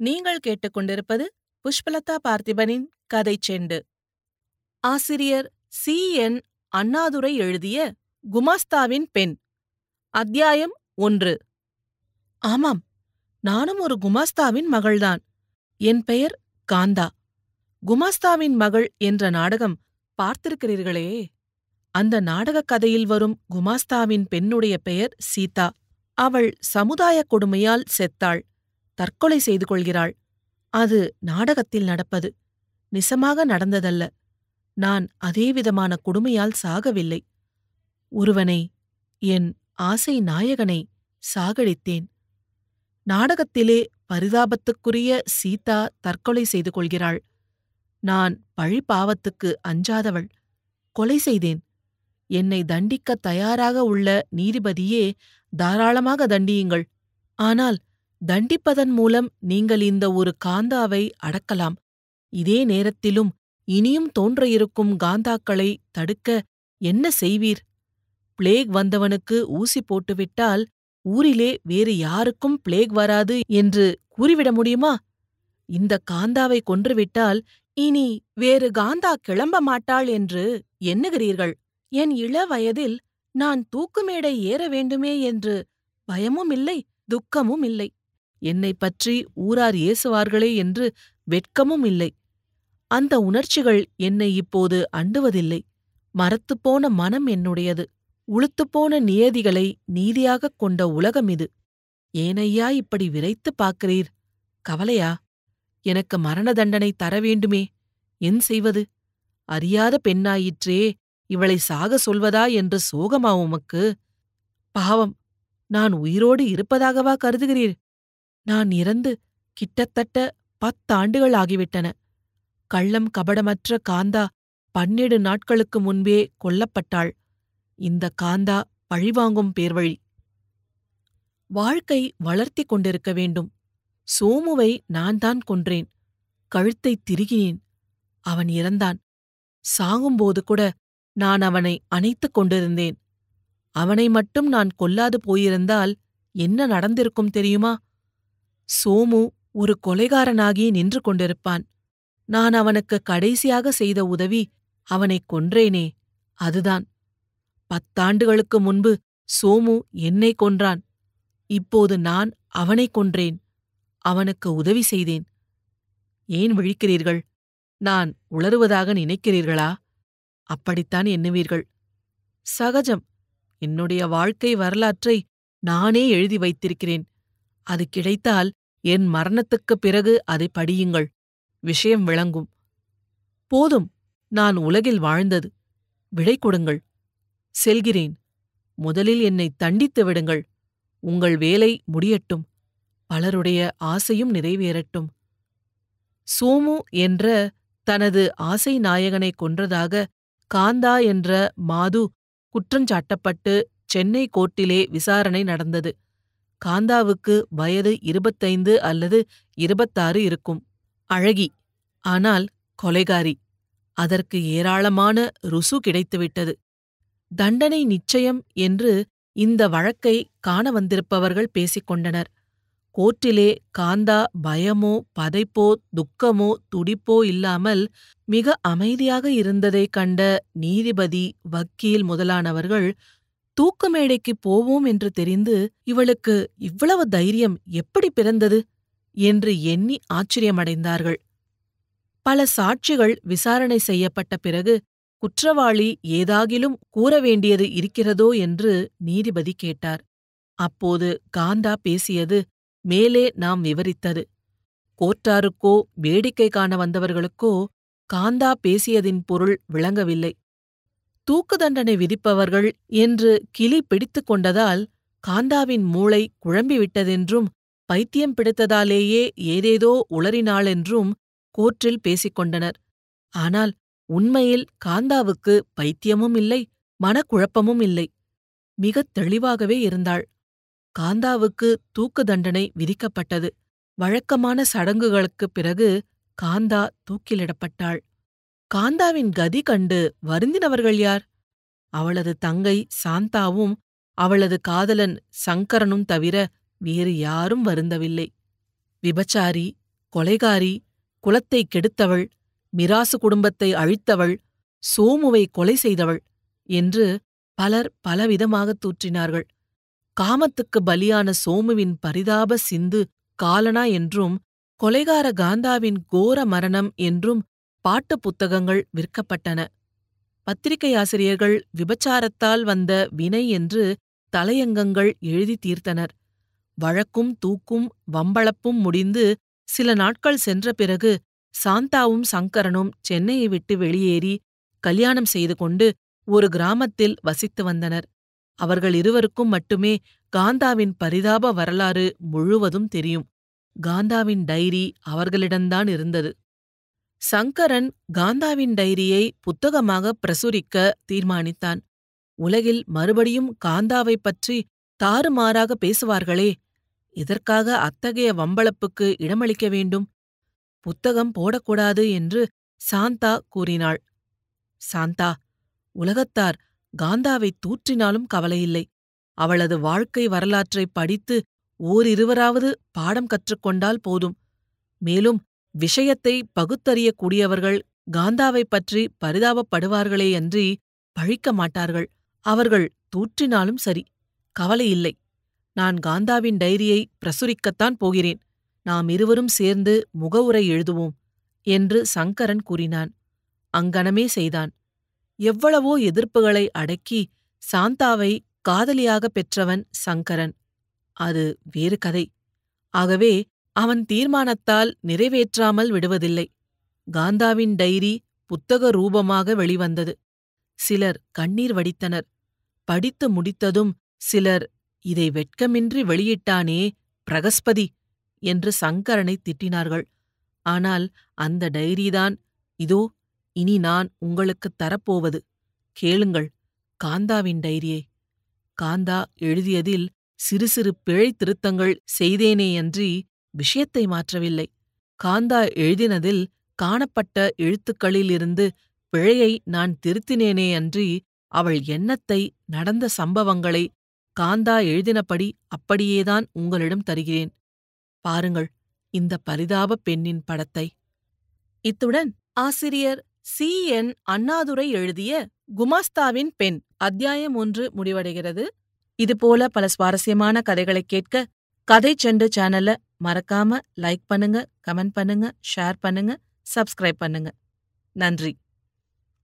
நீங்கள் கேட்டுக்கொண்டிருப்பது புஷ்பலதா பார்த்திபனின் கதை செண்டு. ஆசிரியர் சி. என். அண்ணாதுரை எழுதிய குமாஸ்தாவின் பெண். அத்தியாயம் ஒன்று. ஆமாம் நானும் ஒரு குமாஸ்தாவின் மகள்தான். என் பெயர் காந்தா. குமாஸ்தாவின் மகள் என்ற நாடகம் பார்த்திருக்கிறீர்களே. அந்த நாடகக் கதையில் வரும் குமாஸ்தாவின் பெண்ணுடைய பெயர் சீதா. அவள் சமுதாயக் கொடுமையால் செத்தாள். தற்கொலை செய்து கொள்கிறாள். அது நாடகத்தில் நடப்பது. நிசமாக நடந்ததல்ல. நான் அதேவிதமான கொடுமையால் சாகவில்லை. ஒருவனை என் ஆசை நாயகனை சாகடித்தேன். நாடகத்திலே பரிதாபத்துக்குரிய சீதா தற்கொலை செய்து கொள்கிறாள். நான் பழி பாவத்துக்கு அஞ்சாதவள். கொலை செய்தேன். என்னை தண்டிக்க தயாராக உள்ள நீதிபதியே தாராளமாக தண்டியுங்கள். ஆனால் தண்டிப்பதன் மூலம் நீங்கள் இந்த ஒரு காந்தாவை அடக்கலாம். இதே நேரத்திலும் இனியும் தோன்ற இருக்கும் காந்தாக்களை தடுக்க என்ன செய்வீர்? பிளேக் வந்தவனுக்கு ஊசி போட்டுவிட்டால் ஊரிலே வேறு யாருக்கும் பிளேக் வராது என்று கூறிவிட முடியுமா? இந்த காந்தாவை கொன்றுவிட்டால் இனி வேறு காந்தா கிளம்ப மாட்டாள் என்று எண்ணுகிறீர்கள். என் இள வயதில் நான் தூக்குமேடை ஏற வேண்டுமே என்று பயமும் இல்லை துக்கமும் இல்லை என்னைப் பற்றி ஊரார் ஏசுவார்களே என்று வெட்கமும் இல்லை. அந்த உணர்ச்சிகள் என்னை இப்போது அண்டுவதில்லை. மரத்துப்போன மனம் என்னுடையது. உளுத்துப்போன நியதிகளை நீதியாகக் கொண்ட உலகம் இது. ஏனையா இப்படி விரைத்துப் பார்க்கிறீர்? கவலையா? எனக்கு மரண தண்டனை தர வேண்டுமே. என் செய்வது? அறியாத பெண்ணாயிற்றே இவளை சாக சொல்வதா என்று சோகமா உமக்கு? பாவம் நான் உயிரோடு இருப்பதாகவா கருதுகிறீர்? நான் இறந்து கிட்டத்தட்ட பத்தாண்டுகள் ஆகிவிட்டன. கள்ளம் கபடமற்ற காந்தா பன்னெடு நாட்களுக்கு முன்பே கொல்லப்பட்டாள். இந்த காந்தா பழிவாங்கும் பேர்வழி. வாழ்க்கை வளர்த்தி கொண்டிருக்க வேண்டும். சோமுவை நான் தான் கொன்றேன். கழுத்தை திருகினேன். அவன் இறந்தான். சாகும்போது கூட நான் அவனை அணைத்துக் கொண்டிருந்தேன். அவனை மட்டும் நான் கொல்லாது போயிருந்தால் என்ன நடந்திருக்கும் தெரியுமா? சோமு ஒரு கொலைகாரனாகி நின்று கொண்டிருப்பான். நான் அவனுக்கு கடைசியாக செய்த உதவி அவனைக் கொன்றேனே அதுதான். பத்தாண்டுகளுக்கு முன்பு சோமு என்னை கொன்றான். இப்போது நான் அவனைக் கொன்றேன் அவனுக்கு உதவி செய்தேன். ஏன் விழிக்கிறீர்கள்? நான் உளறுவதாக நினைக்கிறீர்களா? அப்படித்தான் எண்ணுவீர்கள். சகஜம் என்னுடைய வாழ்க்கை வரலாற்றை நானே எழுதி வைத்திருக்கிறேன். அது கிடைத்தால் என் மரணத்துக்குப் பிறகு அதை படியுங்கள். விஷயம் விளங்கும். போதும் நான் உலகில் வாழ்ந்தது. விடை கொடுங்கள். செல்கிறேன். முதலில் என்னை தண்டித்து விடுங்கள். உங்கள் வேலை முடியட்டும். பலருடைய ஆசையும் நிறைவேறட்டும். சோமு என்ற தனது ஆசை நாயகனை கொன்றதாக காந்தா என்ற மாது குற்றஞ்சாட்டப்பட்டு சென்னை கோர்ட்டிலே விசாரணை நடந்தது. காந்தாவுக்கு வயது இருபத்தைந்து அல்லது இருபத்தாறு இருக்கும். அழகி. ஆனால் கொலைகாரி. அதற்கு ஏராளமான ருசு கிடைத்துவிட்டது. தண்டனை நிச்சயம் என்று இந்த வழக்கை காண வந்திருப்பவர்கள் பேசிக்கொண்டனர். கோர்ட்டிலே காந்தா பயமோ பதைப்போ துக்கமோ துடிப்போ இல்லாமல் மிக அமைதியாக இருந்ததைக் கண்ட நீதிபதி வக்கீல் முதலானவர்கள் தூக்கு மேடைக்குப் போவோம் என்று தெரிந்து இவளுக்கு இவ்வளவு தைரியம் எப்படி பிறந்தது? என்று எண்ணி ஆச்சரியமடைந்தார்கள். பல சாட்சிகள் விசாரணை செய்யப்பட்ட பிறகு குற்றவாளி ஏதாகிலும் கூற வேண்டியது இருக்கிறதோ என்று நீதிபதி கேட்டார். அப்போது காந்தா பேசியது மேலே நாம் விவரித்தது. கோர்ட்டாருக்கோ வேடிக்கை காண வந்தவர்களுக்கோ காந்தா பேசியதின் பொருள் விளங்கவில்லை. தூக்கு தண்டனை விதிப்பவர்கள் என்று கிளி பிடித்துக் கொண்டதால் காந்தாவின் மூளை குழம்பிவிட்டதென்றும் பைத்தியம் பிடித்ததாலேயே ஏதேதோ உளறினாளென்றும் கோர்ட்டில் பேசிக்கொண்டனர் ஆனால் உண்மையில் காந்தாவுக்கு பைத்தியமும் இல்லை மனக்குழப்பமும் இல்லை. மிகத் தெளிவாகவே இருந்தாள். காந்தாவுக்கு தூக்கு தண்டனை விதிக்கப்பட்டது. வழக்கமான சடங்குகளுக்குப் பிறகு காந்தா தூக்கிலிடப்பட்டாள். காந்தாவின் கதி கண்டு வருந்தினவர்கள் யார்? அவளது தங்கை சாந்தாவும் அவளது காதலன் சங்கரனும் தவிர வேறு யாரும் வருந்தவில்லை. விபச்சாரி கொலைகாரி குலத்தை கெடுத்தவள் மிராசு குடும்பத்தை அழித்தவள் சோமுவை கொலை செய்தவள் என்று பலர் பலவிதமாகத் தூற்றினார்கள். காமத்துக்கு பலியான சோமுவின் பரிதாப சிந்து காலனா என்றும் கொலைகார காந்தாவின் கோர மரணம் என்றும் பாட்டு புத்தகங்கள் விற்கப்பட்டன பத்திரிகையாசிரியர்கள் விபச்சாரத்தால் வந்த வினை என்று தலையங்கங்கள் எழுதி தீர்த்தனர். வழக்கும் தூக்கும் வம்பளப்பும் முடிந்து சில நாட்கள் சென்ற பிறகு சாந்தாவும் சங்கரனும் சென்னையை விட்டு வெளியேறி கல்யாணம் செய்து கொண்டு ஒரு கிராமத்தில் வசித்து வந்தனர். அவர்கள் இருவருக்கும் மட்டுமே காந்தாவின் பரிதாப வரலாறு முழுவதும் தெரியும். காந்தாவின் டைரி அவர்களிடம்தான் இருந்தது. சங்கரன் காந்தாவின் டைரியை புத்தகமாக பிரசுரிக்க தீர்மானித்தான். உலகில் மறுபடியும் காந்தாவைப் பற்றி தாறுமாறாக பேசுவார்களே இதற்காக அத்தகைய வம்பளப்புக்கு இடமளிக்க வேண்டும்? புத்தகம் போடக்கூடாது என்று சாந்தா கூறினாள். சாந்தா உலகத்தார் காந்தாவை தூற்றினாலும் கவலையில்லை. அவளது வாழ்க்கை வரலாற்றைப் படித்து ஓரிருவராவது பாடம் கற்றுக்கொண்டால் போதும். மேலும் விஷயத்தை பகுத்தறியக்கூடியவர்கள் காந்தாவைப் பற்றி பரிதாபப்படுவார்களேயன்றி பழிக்க மாட்டார்கள். அவர்கள் தூற்றினாலும் சரி கவலையில்லை நான் காந்தாவின் டைரியை பிரசுரிக்கத்தான் போகிறேன். நாம் இருவரும் சேர்ந்து முகவுரை எழுதுவோம் என்று சங்கரன் கூறினான். அங்கனமே செய்தான். எவ்வளவோ எதிர்ப்புகளை அடக்கி சாந்தாவை காதலியாகப் பெற்றவன் சங்கரன். அது வேறு கதை. ஆகவே அவன் தீர்மானத்தால் நிறைவேற்றாமல் விடுவதில்லை. காந்தாவின் டைரி புத்தக ரூபமாக வெளிவந்தது. சிலர் கண்ணீர் வடித்தனர். படித்து முடித்ததும் சிலர் இதை வெட்கமின்றி வெளியிட்டானே பிரகஸ்பதி என்று சங்கரனை திட்டினார்கள். ஆனால் அந்த டைரிதான். இதோ இனி நான் உங்களுக்குத் தரப்போவது. கேளுங்கள் காந்தாவின் டைரியை. காந்தா எழுதியதில் சிறு சிறு பிழை திருத்தங்கள் செய்தேனேயன்றி விஷயத்தை மாற்றவில்லை. காந்தா எழுதினதில் காணப்பட்ட எழுத்துக்களிலிருந்து பிழையை நான் திருத்தினேனே அன்றி அவள் எண்ணத்தை நடந்த சம்பவங்களை காந்தா எழுதினபடி அப்படியேதான் உங்களிடம் தருகிறேன். பாருங்கள் இந்த பரிதாபப் பெண்ணின் படத்தை. இத்துடன் ஆசிரியர் சி. என். அண்ணாதுரை எழுதிய குமாஸ்தாவின் பெண் அத்தியாயம் ஒன்று முடிவடைகிறது. இதுபோல பல சுவாரஸ்யமான கதைகளை கேட்க கதை செண்டு சேனலை மறக்காம லைக் பண்ணுங்க கமெண்ட் பண்ணுங்க ஷேர் பண்ணுங்க சப்ஸ்கிரைப் பண்ணுங்க. நன்றி.